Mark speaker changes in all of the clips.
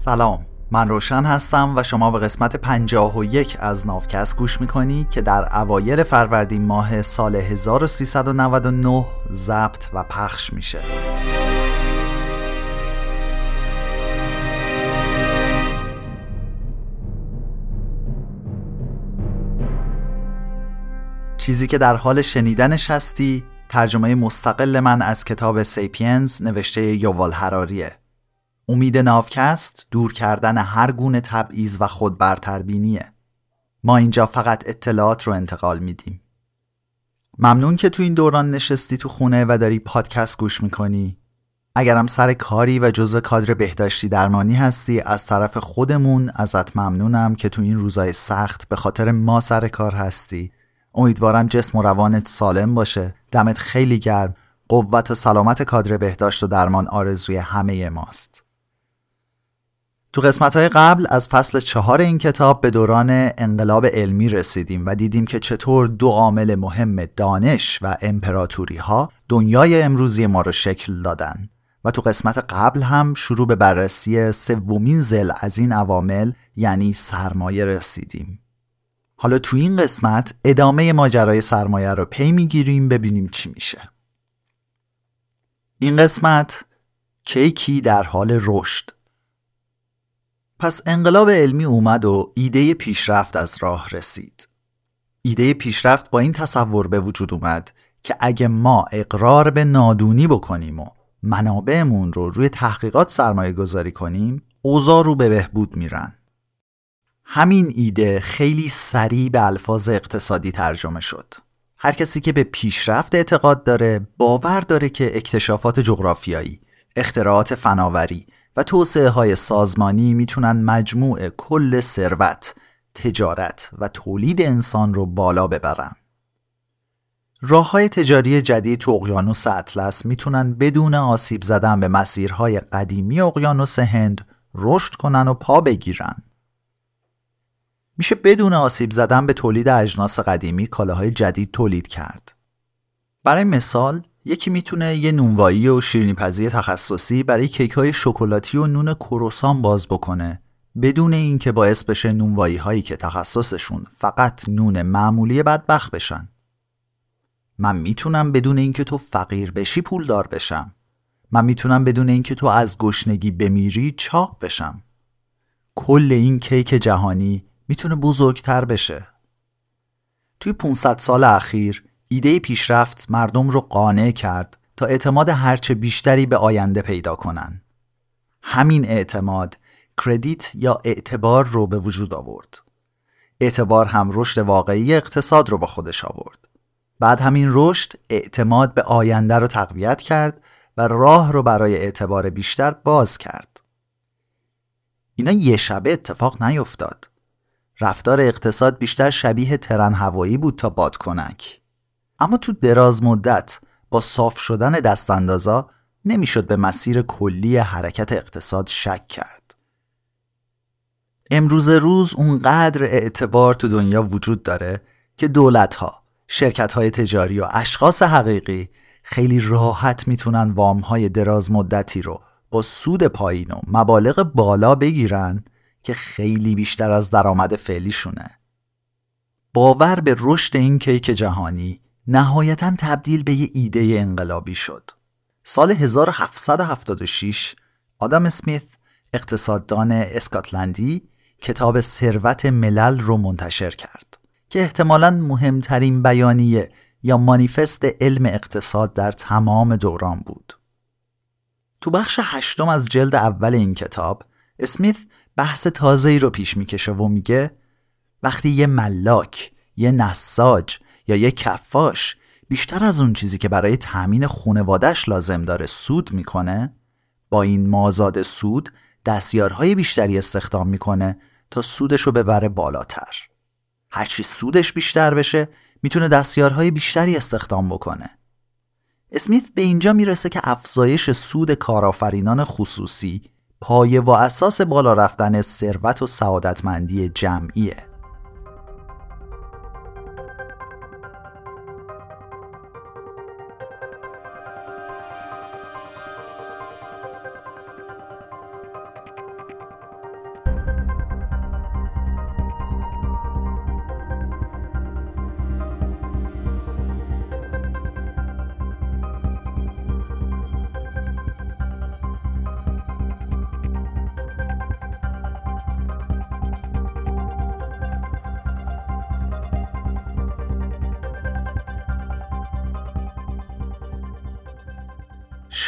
Speaker 1: سلام. من روشن هستم و شما به قسمت 51 از ناوکست گوش می‌کنی که در اوایل فروردین ماه سال 1399 ضبط و پخش میشه. چیزی که در حال شنیدنش هستی ترجمه مستقل من از کتاب سیپینز نوشته یووال هراریه امید ناوکست دور کردن هر گونه تبعیض و خودبرتربینیه ما اینجا فقط اطلاعات رو انتقال میدیم. ممنون که تو این دوران نشستی تو خونه و داری پادکست گوش می‌کنی. اگرم سر کاری و جزء کادر بهداشتی درمانی هستی از طرف خودمون ازت ممنونم که تو این روزای سخت به خاطر ما سر کار هستی. امیدوارم جسم و روانت سالم باشه. دمت خیلی گرم. قوت و سلامت کادر بهداشت و درمان آرزوی همه ماست. تو قسمت های قبل از فصل چهار این کتاب به دوران انقلاب علمی رسیدیم و دیدیم که چطور دو عامل مهم دانش و امپراتوری ها دنیای امروزی ما رو شکل دادن. و تو قسمت قبل هم شروع به بررسی سومین زل از این عوامل یعنی سرمایه رسیدیم. حالا تو این قسمت ادامه ماجرای سرمایه رو پی می‌گیریم ببینیم چی میشه. این قسمت کیکی در حال رشد. پس انقلاب علمی اومد و ایده پیشرفت از راه رسید. ایده پیشرفت با این تصور به وجود اومد که اگه ما اقرار به نادونی بکنیم و منابعمون رو روی تحقیقات سرمایه گذاری کنیم اوضاع رو به بهبود میرن. همین ایده خیلی سریع به الفاظ اقتصادی ترجمه شد. هر کسی که به پیشرفت اعتقاد داره باور داره که اکتشافات جغرافیایی اختراعات فناوری و توسعه های سازمانی می‌تونن مجموع کل ثروت، تجارت و تولید انسان رو بالا ببرن. راه های تجاری جدید تو اقیانوس اطلس می‌تونن بدون آسیب زدن به مسیرهای قدیمی اقیانوس هند رشد کنن و پا بگیرن. میشه بدون آسیب زدن به تولید اجناس قدیمی کالاهای جدید تولید کرد. برای مثال یکی می‌تونه یه نونوایی و شیرینیپزی تخصصی برای کیک های شکلاتی و نون کروسان باز بکنه بدون اینکه باعث بشه نونوایی هایی که تخصصشون فقط نون معمولی بدبخت بشن. من می‌تونم بدون اینکه تو فقیر بشی پولدار بشم. من می‌تونم بدون اینکه تو از گشنگی بمیری چاق بشم. کل این کیک جهانی می‌تونه بزرگتر بشه. توی 500 سال اخیر ایده پیشرفت مردم رو قانع کرد تا اعتماد هرچه بیشتری به آینده پیدا کنن. همین اعتماد کردیت یا اعتبار رو به وجود آورد. اعتبار هم رشد واقعی اقتصاد رو با خودش آورد. بعد همین رشد اعتماد به آینده رو تقویت کرد و راه رو برای اعتبار بیشتر باز کرد. اینا یه شبه اتفاق نیفتاد. رفتار اقتصاد بیشتر شبیه ترن هوایی بود تا بادکنک. اما تو دراز مدت با صاف شدن دستاندازا نمی‌شد به مسیر کلی حرکت اقتصاد شک کرد. امروز روز اونقدر اعتبار تو دنیا وجود داره که دولت ها، شرکت های تجاری و اشخاص حقیقی خیلی راحت می‌تونن وام های دراز مدتی رو با سود پایین و مبالغ بالا بگیرن که خیلی بیشتر از درآمد فعلیشونه. باور به رشد این کیک جهانی نهایتا تبدیل به یه ایده انقلابی شد. سال 1776 آدم اسمیت اقتصاددان اسکاتلندی کتاب ثروت ملل رو منتشر کرد که احتمالا مهمترین بیانیه یا مانیفست علم اقتصاد در تمام دوران بود. تو بخش هشتم از جلد اول این کتاب اسمیت بحث تازه‌ای رو پیش می‌کشه و میگه وقتی یه ملاک، یه نساج یا یک کفاش بیشتر از اون چیزی که برای تأمین خونوادش لازم داره سود می‌کنه؟ با این مازاد سود دستیارهای بیشتری استخدام می‌کنه تا سودش رو ببره بالاتر. هرچی سودش بیشتر بشه می‌تونه دستیارهای بیشتری استخدام بکنه. اسمیت به اینجا می‌رسه که افزایش سود کارآفرینان خصوصی پایه و اساس بالا رفتن ثروت و سعادتمندی جمعیه.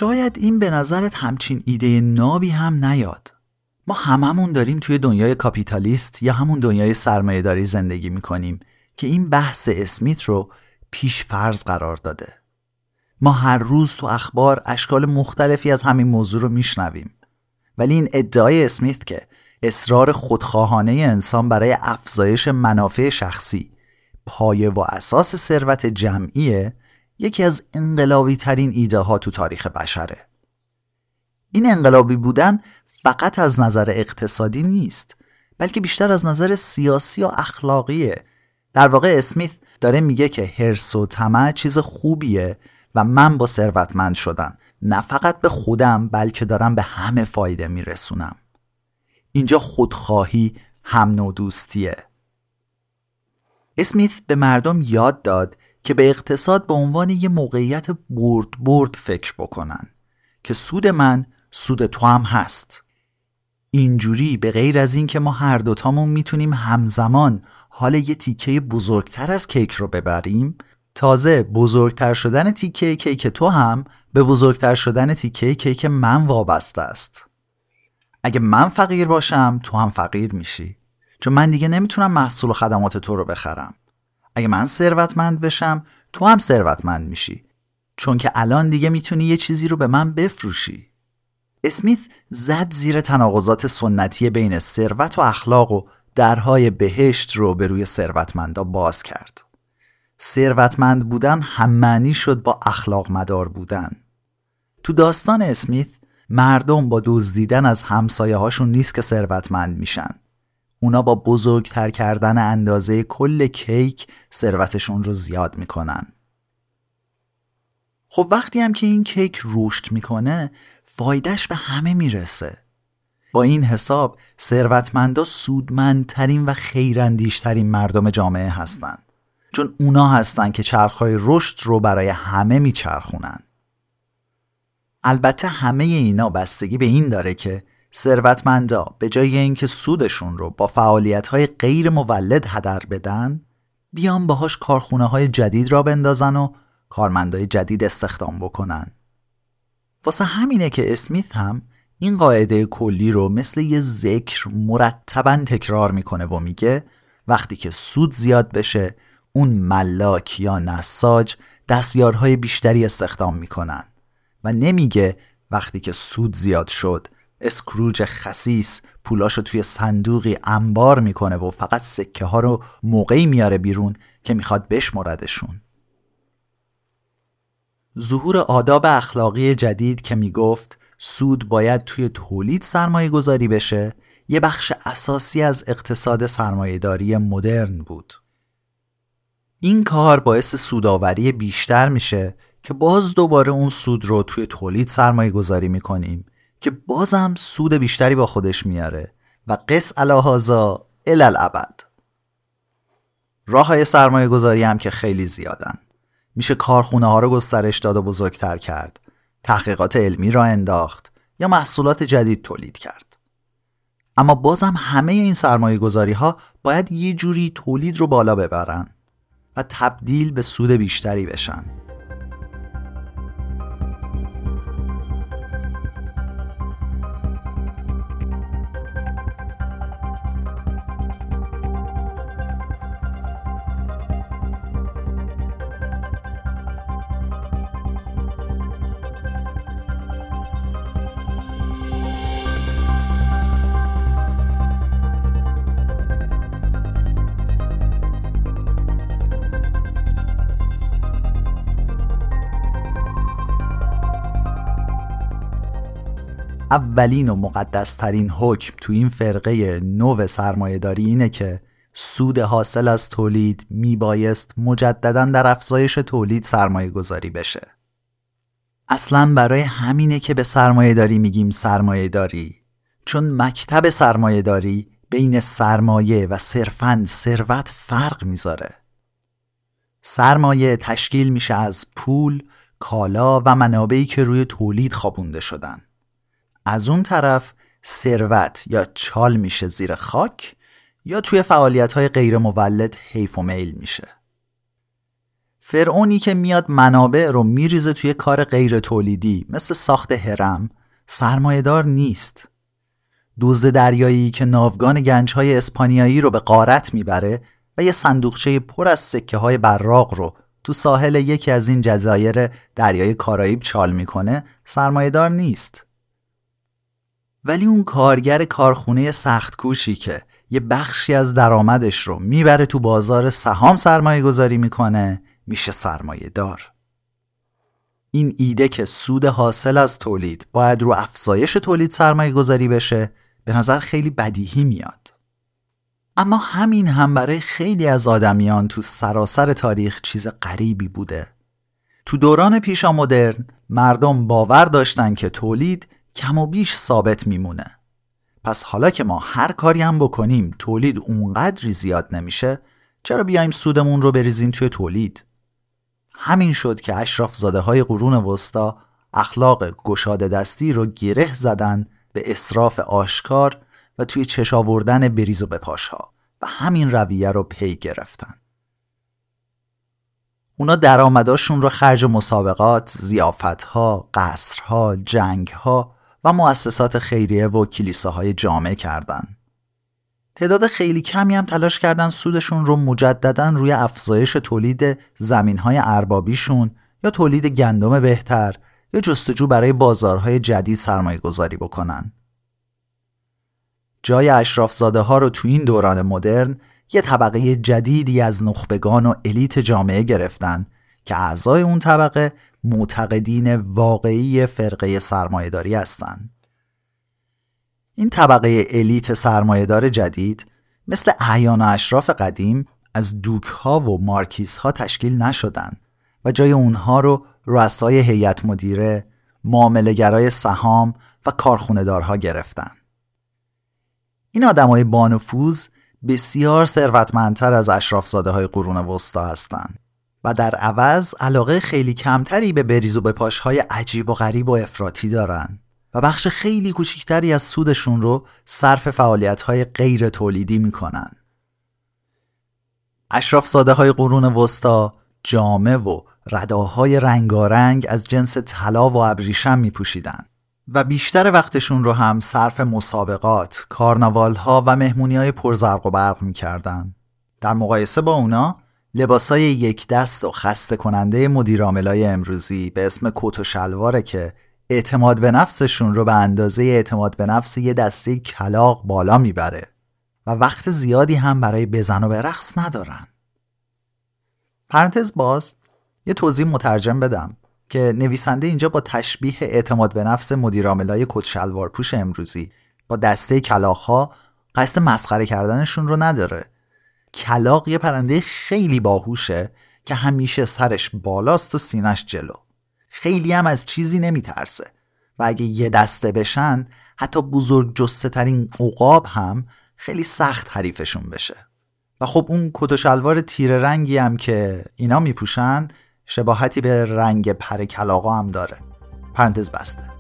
Speaker 1: شاید این به نظرت همچین ایده نابی هم نیاد. ما هممون داریم توی دنیای کاپیتالیست یا همون دنیای سرمایهداری زندگی می‌کنیم که این بحث اسمیت رو پیش فرض قرار داده. ما هر روز تو اخبار اشکال مختلفی از همین موضوع رو میشنویم. ولی این ادعای اسمیت که اصرار خودخواهانه انسان برای افزایش منافع شخصی پایه و اساس ثروت جمعیه یکی از انقلابی ترین ایده ها تو تاریخ بشره. این انقلابی بودن فقط از نظر اقتصادی نیست بلکه بیشتر از نظر سیاسی و اخلاقیه. در واقع اسمیت داره میگه که هرس و طمع چیز خوبیه و من با ثروتمند شدم نه فقط به خودم بلکه دارم به همه فایده میرسونم. اینجا خودخواهی هم نودوستیه اسمیت به مردم یاد داد که به اقتصاد به عنوان یه موقعیت برد برد فکر بکنن. که سود من سود تو هم هست. اینجوری به غیر از این که ما هر دوتامون می‌تونیم همزمان حال یه تیکه بزرگتر از کیک رو ببریم تازه بزرگتر شدن تیکه کیک تو هم به بزرگتر شدن تیکه کیک من وابسته است. اگه من فقیر باشم تو هم فقیر میشی. چون من دیگه نمی‌تونم محصول و خدمات تو رو بخرم. اگه من ثروتمند بشم تو هم ثروتمند میشی. چون که الان دیگه می‌تونی یه چیزی رو به من بفروشی. اسمیت زد زیر تناقضات سنتی بین ثروت و اخلاق و درهای بهشت رو به روی ثروتمندا باز کرد. ثروتمند بودن هم معنی شد با اخلاق مدار بودن. تو داستان اسمیت مردم با دزدیدن از همسایه هاشون نیست که ثروتمند میشن. اونا با بزرگتر کردن اندازه کل کیک ثروتشون رو زیاد می‌کنن. خب وقتی هم که این کیک رشد می‌کنه فایدهش به همه می‌رسه. با این حساب ثروتمندا سودمندترین و خیراندیشترین مردم جامعه هستند چون اونا هستن که چرخهای رشد رو برای همه میچرخونن. البته همه اینا بستگی به این داره که ثروتمندا به جای اینکه سودشون رو با فعالیت های غیر مولد هدر بدن بیان باهاش کارخونه های جدید را بندازن و کارمندای جدید استخدام بکنن. واسه همینه که اسمیت هم این قاعده کلی رو مثل یه ذکر مرتبا تکرار می‌کنه و میگه وقتی که سود زیاد بشه اون ملاک یا نساج دستیارهای بیشتری استخدام می‌کنن. و نمیگه وقتی که سود زیاد شد اسکروج خسیس پولاشو توی صندوقی انبار می‌کنه و فقط سکه ها رو موقعی میاره بیرون که می‌خواد بشمردشون. ظهور آداب اخلاقی جدید که می‌گفت سود باید توی تولید سرمایه گذاری بشه یه بخش اساسی از اقتصاد سرمایهداری مدرن بود. این کار باعث سوداوری بیشتر میشه که باز دوباره اون سود رو توی تولید سرمایه گذاری می‌کنیم. که بازم سود بیشتری با خودش میاره و قص الهازا الالعبد راه های سرمایه گذاری هم که خیلی زیادن. میشه کارخونه ها رو گسترش داد و بزرگتر کرد. تحقیقات علمی را انداخت یا محصولات جدید تولید کرد. اما بازم همه این سرمایه گذاری ها باید یه جوری تولید رو بالا ببرن و تبدیل به سود بیشتری بشن. اولین و مقدسترین حکم تو این فرقه نو سرمایهداری اینه که سود حاصل از تولید میبایست مجددا در افزایش تولید سرمایه گذاری بشه. اصلا برای همینه که به سرمایه داری میگیم سرمایه داری چون مکتب سرمایه داری بین سرمایه و صرفا ثروت فرق می‌ذاره. سرمایه تشکیل میشه از پول، کالا و منابعی که روی تولید خوابونده شدن. از اون طرف ثروت یا چال میشه زیر خاک یا توی فعالیت های غیر مولد حیف و میل میشه. فرعونی که میاد منابع رو میریزه توی کار غیر تولیدی مثل ساخت هرم سرمایهدار نیست. دوز دریایی که ناوگان گنجهای اسپانیایی رو به قارت می‌بره و یه صندوقچه پر از سکه های براق رو تو ساحل یکی از این جزایر دریای کارائیب چال می‌کنه سرمایهدار نیست. ولی اون کارگر کارخونه سخت کوشی که یه بخشی از درآمدش رو می‌بره تو بازار سهام سرمایه گذاری می‌کنه میشه سرمایه دار. این ایده که سود حاصل از تولید باید رو افزایش تولید سرمایه گذاری بشه به نظر خیلی بدیهی میاد. اما همین هم برای خیلی از آدمیان تو سراسر تاریخ چیز غریبی بوده. تو دوران پیشا مدرن مردم باور داشتن که تولید کم و بیش ثابت میمونه. پس حالا که ما هر کاری هم بکنیم تولید اونقدری زیاد نمیشه چرا بیایم سودمون رو بریزیم توی تولید؟ همین شد که اشراف زاده های قرون وسطا اخلاق گشاده دستی رو گره زدن به اصراف آشکار و توی چش آوردن بریز و بپاش ها و همین رویه رو پی گرفتن. اونا درآمداشون رو خرج مسابقات، زیافتها، قصرها، جنگها و مؤسسات خیریه و کلیساهای جامعه کردند. تعداد خیلی کمی هم تلاش کردن سودشون رو مجددا روی افزایش تولید زمین های اربابیشون یا تولید گندم بهتر یا جستجو برای بازارهای جدید سرمایه گذاری بکنن. جای اشرافزاده ها رو تو این دوران مدرن یه طبقه جدیدی از نخبگان و الیت جامعه گرفتن که اعضای اون طبقه معتقدین واقعی فرقه سرمایهداری هستند. این طبقه الیت سرمایهدار جدید مثل اعیان و اشراف قدیم از دوک ها و مارکیز ها تشکیل نشدن و جای اونها رو رؤسای هیئت مدیره، معاملهگرای سهام و کارخونهدارها گرفتن. این آدمای بانفوذ بسیار ثروتمندتر از اشرافزاده های قرون وسطا هستند و در عوض علاقه خیلی کمتری به بریز و به پاش های عجیب و غریب و افراطی دارن و بخش خیلی کوچکتری از سودشون رو صرف فعالیت های غیر تولیدی می‌کنن. اشراف ساده های قرون وسطا جامه و رداهای رنگارنگ از جنس طلا و ابریشم می پوشیدن و بیشتر وقتشون رو هم صرف مسابقات، کارناوال ها و مهمونی های پرزرق و برق می کردن. در مقایسه با اونا لباسای یک دست و خسته کننده مدیراملای امروزی به اسم کت و شلواره که اعتماد به نفسشون رو به اندازه اعتماد به نفس یه دسته کلاق بالا می‌بره و وقت زیادی هم برای بزن و به رقص ندارن. پرانتز باز یه توضیح مترجم بدم که نویسنده اینجا با تشبیه اعتماد به نفس مدیراملای کت شلوار پوش امروزی با دسته ها قصد مسخره کردنشون رو نداره کلاق یه پرنده خیلی باهوشه که همیشه سرش بالاست و سینش جلو. خیلی هم از چیزی نمیترسه و اگه یه دسته بشن حتی بزرگ جسته ترین عقاب هم خیلی سخت حریفشون بشه. و خب اون کت و شلوار تیره رنگی هم که اینا میپوشن شباهتی به رنگ پر کلاقا هم داره. پرانتز بسته.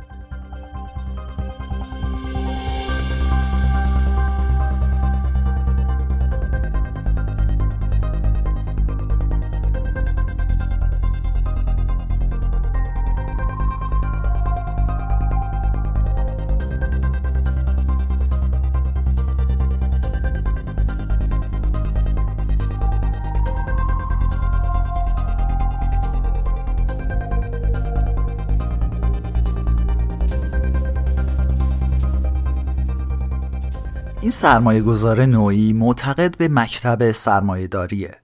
Speaker 1: سرمایه گذار نوعی معتقد به مکتب سرمایه داریه.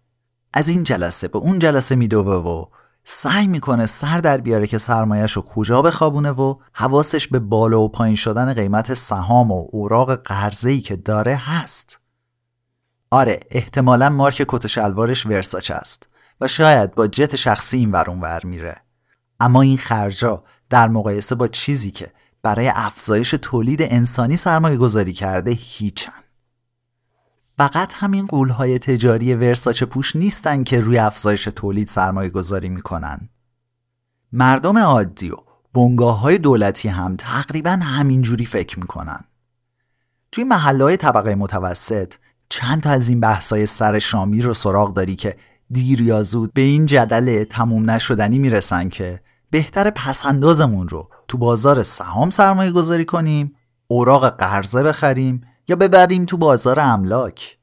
Speaker 1: از این جلسه به اون جلسه میدوه و سعی می‌کنه سر در بیاره که سرمایهش رو کجا بخوابونه و حواسش به بالا و پایین شدن قیمت سهام و اوراق قرضه‌ای که داره هست. آره احتمالا مارک کت شلوارش ورساچ است و شاید با جت شخصی این ور میره. اما این خرجا در مقایسه با چیزی که برای افزایش تولید انسانی سرمایه گذاری کرده هیچن. فقط همین قولهای تجاری ورساچه پوش نیستن که روی افزایش تولید سرمایه گذاری می‌کنن. مردم عادی و بنگاه های دولتی هم تقریبا همینجوری فکر می‌کنن. توی محله های طبقه متوسط چند تا از این بحثای سر شامی رو سراغ داری که دیر یا زود به این جدل تموم نشدنی می‌رسن که بهتر پسندازمون رو تو بازار سهام سرمایه گذاری کنیم اوراق قرضه بخریم یا ببریم تو بازار املاک.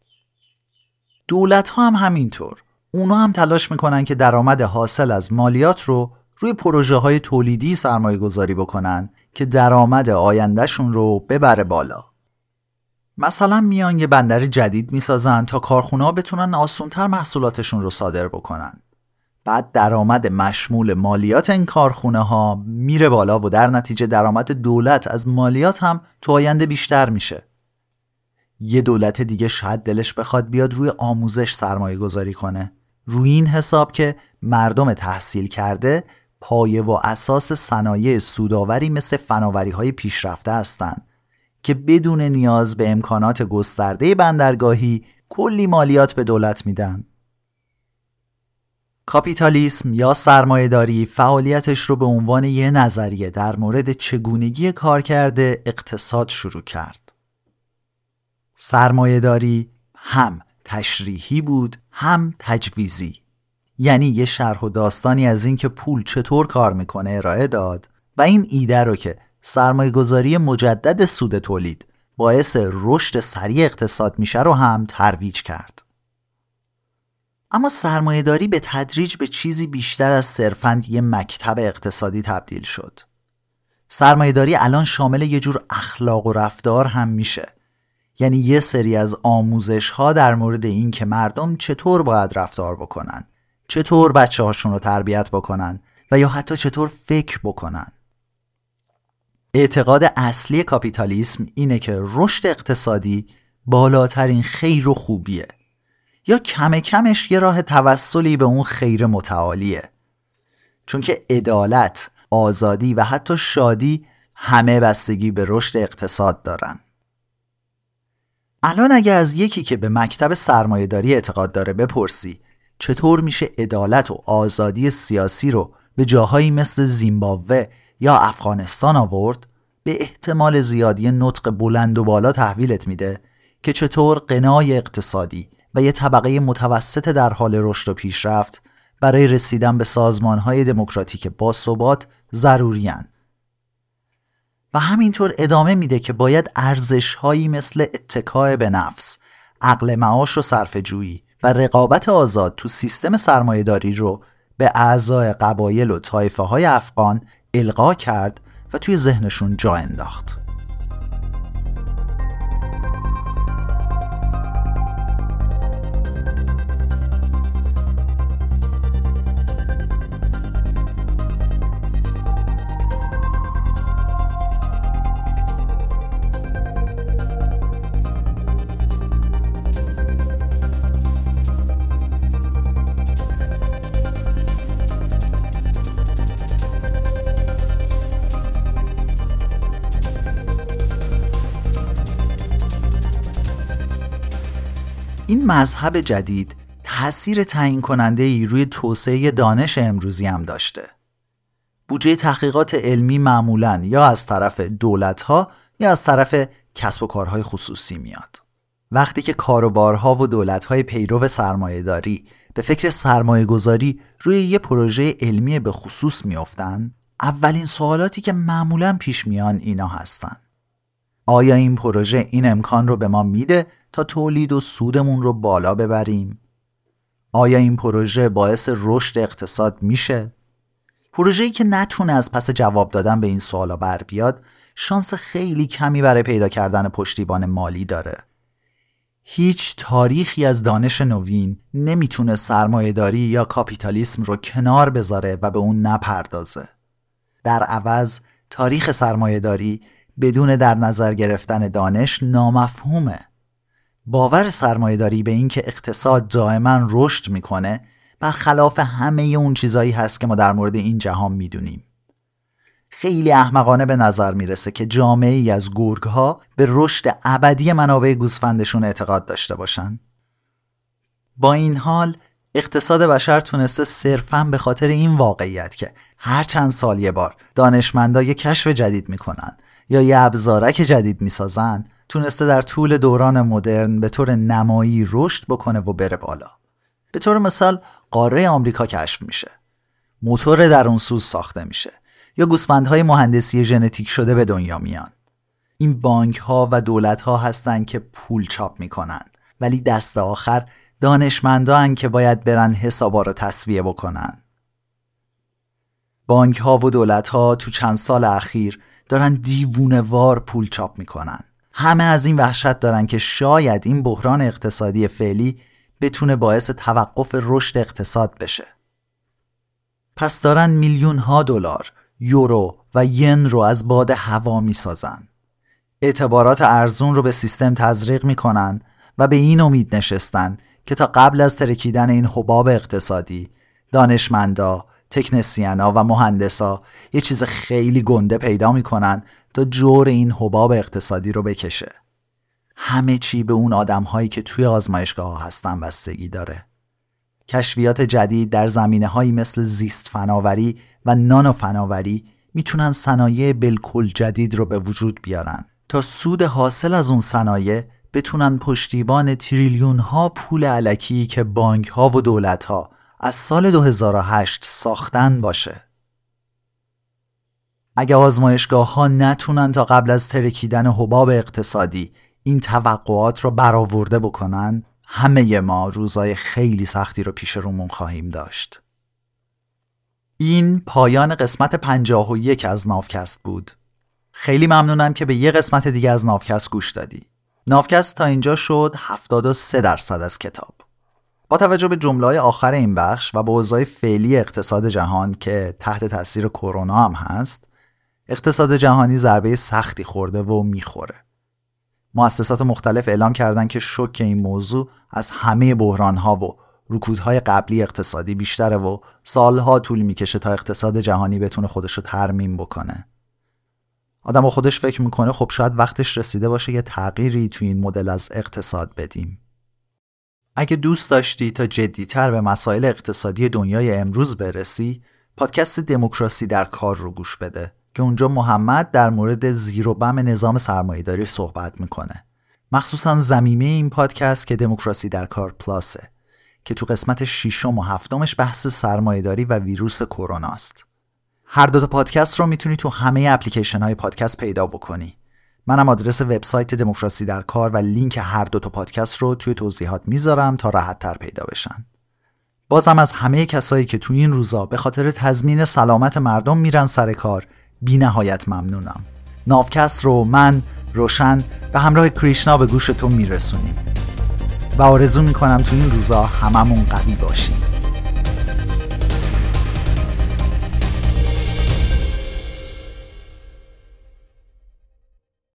Speaker 1: دولت ها هم همینطور. اونا هم تلاش می‌کنن که درآمد حاصل از مالیات رو روی پروژه های تولیدی سرمایه گذاری بکنن که درآمد آیندهشون رو ببره بالا. مثلا میان یه بندر جدید می‌سازن تا کارخونه ها بتونن آسونتر محصولاتشون رو صادر بکنن. بعد درآمد مشمول مالیات این کارخونه ها میره بالا و در نتیجه درآمد دولت از مالیات هم تو آینده بیشتر میشه یه دولت دیگه شاید دلش بخواد بیاد روی آموزش سرمایه گذاری کنه روی این حساب که مردم تحصیل کرده پایه و اساس صنایع سوداوری مثل فناوری های پیشرفته هستند که بدون نیاز به امکانات گسترده بندرگاهی کلی مالیات به دولت میدن. کاپیتالیسم یا سرمایهداری فعالیتش رو به عنوان یه نظریه در مورد چگونگی کار کرده اقتصاد شروع کرد. سرمایهداری هم تشریحی بود هم تجویزی یعنی یه شرح و داستانی از اینکه پول چطور کار می‌کنه ارائه داد و این ایده رو که سرمایه گذاری مجدد سود تولید باعث رشد سریع اقتصاد میشه رو هم ترویج کرد. اما سرمایهداری به تدریج به چیزی بیشتر از صرفاً یه مکتب اقتصادی تبدیل شد. سرمایهداری الان شامل یه جور اخلاق و رفتار هم میشه. یعنی یه سری از آموزش ها در مورد این که مردم چطور باید رفتار بکنن، چطور بچه هاشون رو تربیت بکنن و یا حتی چطور فکر بکنن. اعتقاد اصلی کاپیتالیسم اینه که رشد اقتصادی بالاترین خیر و خوبیه یا کم کمش یه راه توسلی به اون خیر متعالیه. چون که عدالت، آزادی و حتی شادی همه بستگی به رشد اقتصاد دارن. الان اگه از یکی که به مکتب سرمایهداری اعتقاد داره بپرسی چطور میشه عدالت و آزادی سیاسی رو به جاهایی مثل زیمبابوه یا افغانستان آورد؟ به احتمال زیادی نطق بلند و بالا تحویلت میده که چطور قنای اقتصادی و یه طبقه متوسط در حال رشد و پیشرفت برای رسیدن به سازمانهای دموکراتیک ثبات ضروریان و همینطور ادامه میده که باید ارزشهایی مثل اتکاع به نفس، عقل معاش و صرف جویی و رقابت آزاد تو سیستم سرمایهداری رو به اعضای قبایل و طایفه های افغان القا کرد و توی ذهنشون جا انداخت. مذهب جدید تاثیر تعیین کننده ای روی توسعه دانش امروزی هم داشته. بودجه تحقیقات علمی معمولا یا از طرف دولت ها یا از طرف کسب و کارهای خصوصی میاد. وقتی که کاروبارها و دولت های پیرو سرمایه داری به فکر سرمایه گذاری روی یه پروژه علمی به خصوص میافتند اولین سوالاتی که معمولا پیش میان اینا هستن آیا این پروژه این امکان رو به ما میده تا تولید و سودمون رو بالا ببریم؟ آیا این پروژه باعث رشد اقتصاد میشه؟ پروژه‌ای که نتونه از پس جواب دادن به این سوالا بر بیاد شانس خیلی کمی برای پیدا کردن پشتیبان مالی داره. هیچ تاریخی از دانش نوین نمی‌تونه سرمایهداری یا کاپیتالیسم رو کنار بذاره و به اون نپردازه. در عوض تاریخ سرمایهداری بدون در نظر گرفتن دانش نامفهومه. باور سرمایهداری به اینکه اقتصاد دائما رشد می‌کنه برخلاف همه اون چیزایی هست که ما در مورد این جهان می‌دونیم. خیلی احمقانه به نظر می‌رسه که جامعه ای از گرگ ها به رشد ابدی منابع گوسفندشون اعتقاد داشته باشن. با این حال اقتصاد بشر تونسته صرفا به خاطر این واقعیت که هر چند سال یه بار دانشمندا یه کشف جدید می‌کنن یا یه ابزارک جدید می‌سازن تونسته در طول دوران مدرن به طور نمایی رشد بکنه و بره بالا. به طور مثال قاره آمریکا کشف میشه. موتور در اون سوز ساخته میشه. یا گوسفندهای مهندسی ژنتیک شده به دنیا میان. این بانک ها و دولت ها هستن که پول چاپ می‌کنن. ولی دست آخر دانشمندان که باید برن حسابا رو تصویه بکنن. بانک ها و دولت ها تو چند سال اخیر دارن دیوونه وار پول چاپ می‌کنن همه از این وحشت دارن که شاید این بحران اقتصادی فعلی بتونه باعث توقف رشد اقتصاد بشه پس دارن میلیون ها دلار، یورو و ین رو از باد هوا می‌سازن. اعتبارات ارزون رو به سیستم تزریق می‌کنن و به این امید نشستن که تا قبل از ترکیدن این حباب اقتصادی دانشمندا، تکنسیانا و مهندسا یه چیز خیلی گنده پیدا می‌کنن تا جور این حباب اقتصادی رو بکشه. همه چی به اون آدم هایی که توی آزمایشگاه ها هستن بستگی داره. کشفیات جدید در زمینه هایی مثل زیست فناوری و نانو فناوری می‌تونن صنایع بالکل جدید رو به وجود بیارن تا سود حاصل از اون صنایع بتونن پشتیبان تریلیون ها پول علکی که بانک ها و دولت ها از سال 2008 ساختن باشه. اگه آزمایشگاه ها نتونن تا قبل از ترکیدن حباب اقتصادی این توقعات رو برآورده بکنن همه ما روزای خیلی سختی رو پیش رومون خواهیم داشت. این پایان قسمت پنجاه و یک از نافکست بود. خیلی ممنونم که به یه قسمت دیگه از نافکست گوش دادی. نافکست تا اینجا شد 73 درصد از کتاب. با توجه به جمله آخر این بخش و به اوضاع فعلی اقتصاد جهان که تحت تاثیر کرونا هم هست، اقتصاد جهانی ضربه سختی خورده و می‌خوره. مؤسسات مختلف اعلام کردند که شک این موضوع از همه ها و رکودهای قبلی اقتصادی بیشتره و سالها طول می‌کشه تا اقتصاد جهانی بتونه خودش رو ترمیم بکنه. آدم خودش فکر می‌کنه خب شاید وقتش رسیده باشه یه تغییری تو این مدل از اقتصاد بدیم. اگه دوست داشتی تا جدیتر به مسائل اقتصادی دنیای امروز برسی، پادکست دموکراسی در کار رو گوش بده. که اونجا محمد در مورد زیر و بم نظام سرمایهداری صحبت می‌کنه مخصوصا زمینه این پادکست که دموکراسی در کار پلاسه که تو قسمت ششم و هفتمش بحث سرمایهداری و ویروس کرونا است هر دو تا پادکست رو می‌تونی تو همه اپلیکیشن های پادکست پیدا بکنی منم آدرس وبسایت دموکراسی در کار و لینک هر دو تا پادکست رو توی توضیحات می‌ذارم تا راحت تر پیدا بشن. بازم از همه کسایی که تو این روزا به خاطر تضمین سلامت مردم میرن سر کار بی نهایت ممنونم. نافکست رو من روشن به همراه کریشنا به گوش تو میرسونیم. و آرزو می‌کنم تو این روزا هممون قوی باشیم.